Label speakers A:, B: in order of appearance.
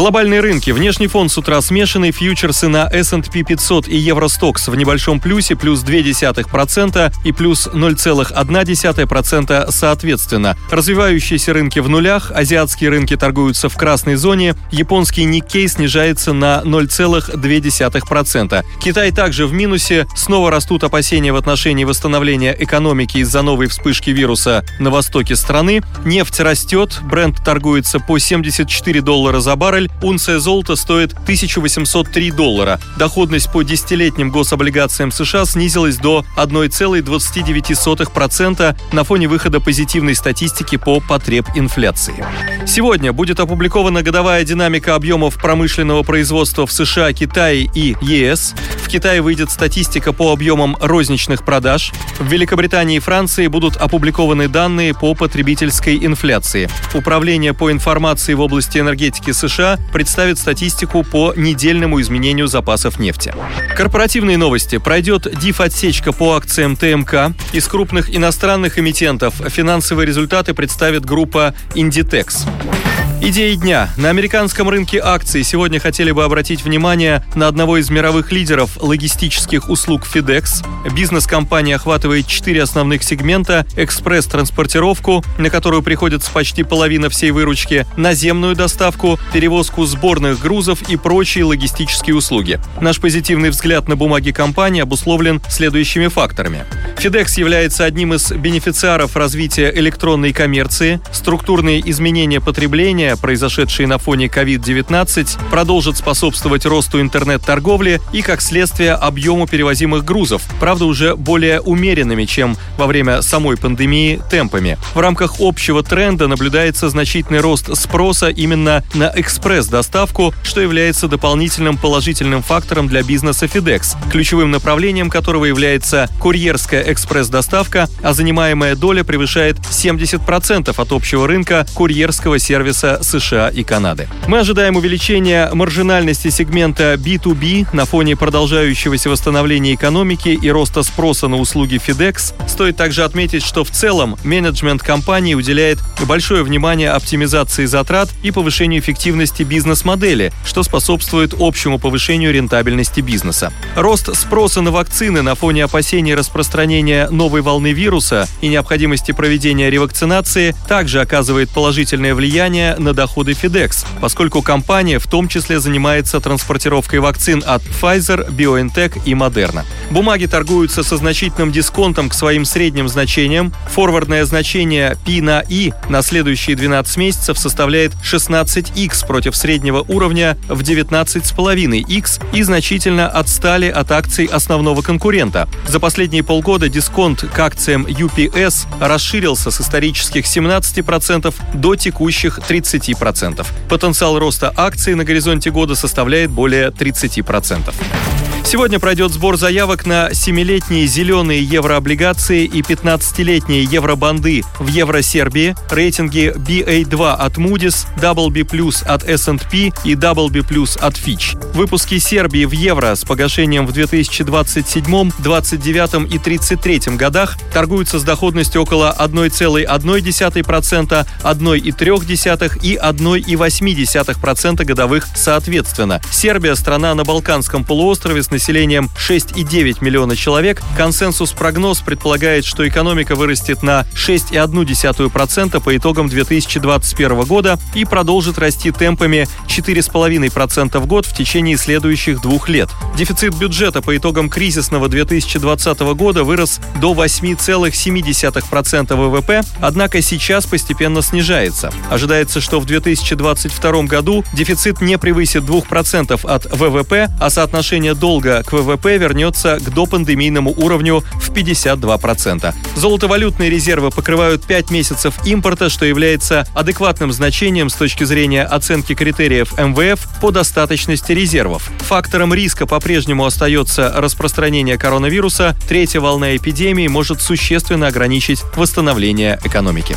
A: Глобальные рынки. Внешний фон с утра смешанный. Фьючерсы на S&P 500 и Евростокс в небольшом плюсе плюс 0,2% и плюс 0,1% соответственно. Развивающиеся рынки в нулях. Азиатские рынки торгуются в красной зоне. Японский Никкей снижается на 0,2%. Китай также в минусе. Снова растут опасения в отношении восстановления экономики из-за новой вспышки вируса на востоке страны. Нефть растет. Бренд торгуется по 74 доллара за баррель унция золота стоит 1803 доллара. Доходность по десятилетним гособлигациям США снизилась до 1,29% на фоне выхода позитивной статистики по потреб инфляции. Сегодня будет опубликована годовая динамика объемов промышленного производства в США, Китае и ЕС. В Китае выйдет статистика по объемам розничных продаж. В Великобритании и Франции будут опубликованы данные по потребительской инфляции. Управление по информации в области энергетики США представит статистику по недельному изменению запасов нефти. Корпоративные новости. Пройдет диф-отсечка по акциям ТМК. Из крупных иностранных эмитентов финансовые результаты представит группа Inditex. Идеи дня. На американском рынке акций сегодня хотели бы обратить внимание на одного из мировых лидеров логистических услуг FedEx. Бизнес-компания охватывает четыре основных сегмента – экспресс-транспортировку, на которую приходится почти половина всей выручки, наземную доставку, перевозку сборных грузов и прочие логистические услуги. Наш позитивный взгляд на бумаги компании обусловлен следующими факторами. FedEx является одним из бенефициаров развития электронной коммерции, структурные изменения потребления произошедшие на фоне COVID-19, продолжат способствовать росту интернет-торговли и, как следствие, объему перевозимых грузов, правда, уже более умеренными, чем во время самой пандемии темпами. В рамках общего тренда наблюдается значительный рост спроса именно на экспресс-доставку, что является дополнительным положительным фактором для бизнеса FedEx, ключевым направлением которого является курьерская экспресс-доставка, а занимаемая доля превышает 70% от общего рынка курьерского сервиса США и Канады. Мы ожидаем увеличения маржинальности сегмента B2B на фоне продолжающегося восстановления экономики и роста спроса на услуги FedEx. Стоит также отметить, что в целом менеджмент компании уделяет большое внимание оптимизации затрат и повышению эффективности бизнес-модели, что способствует общему повышению рентабельности бизнеса. Рост спроса на вакцины на фоне опасений распространения новой волны вируса и необходимости проведения ревакцинации также оказывает положительное влияние на доходы FedEx, поскольку компания в том числе занимается транспортировкой вакцин от Pfizer, BioNTech и Moderna. Бумаги торгуются со значительным дисконтом к своим средним значениям. Форвардное значение P на I на следующие 12 месяцев составляет 16x против среднего уровня в 19,5x и значительно отстали от акций основного конкурента. За последние полгода дисконт к акциям UPS расширился с исторических 17% до текущих 30%. 30%. Потенциал роста акций на горизонте года составляет более 30%. Сегодня пройдет сбор заявок на 7-летние зеленые еврооблигации и 15-летние евробанды в Евросербии, рейтинги BA2 от Moody's, WB+, от S&P и WB+, от Fitch. Выпуски Сербии в евро с погашением в 2027, 29 и 33 годах торгуются с доходностью около 1,1%, 1,3% и 1,8% годовых соответственно. Сербия – страна на Балканском полуострове с населением 6,9 миллиона человек, консенсус-прогноз предполагает, что экономика вырастет на 6,1% по итогам 2021 года и продолжит расти темпами 4,5% в год в течение следующих двух лет. Дефицит бюджета по итогам кризисного 2020 года вырос до 8,7% ВВП, однако сейчас постепенно снижается. Ожидается, что в 2022 году дефицит не превысит 2% от ВВП, а соотношение долга к ВВП вернется к допандемийному уровню в 52%. Золотовалютные резервы покрывают 5 месяцев импорта, что является адекватным значением с точки зрения оценки критериев МВФ по достаточности резервов. Фактором риска по-прежнему остается распространение коронавируса. Третья волна эпидемии может существенно ограничить восстановление экономики.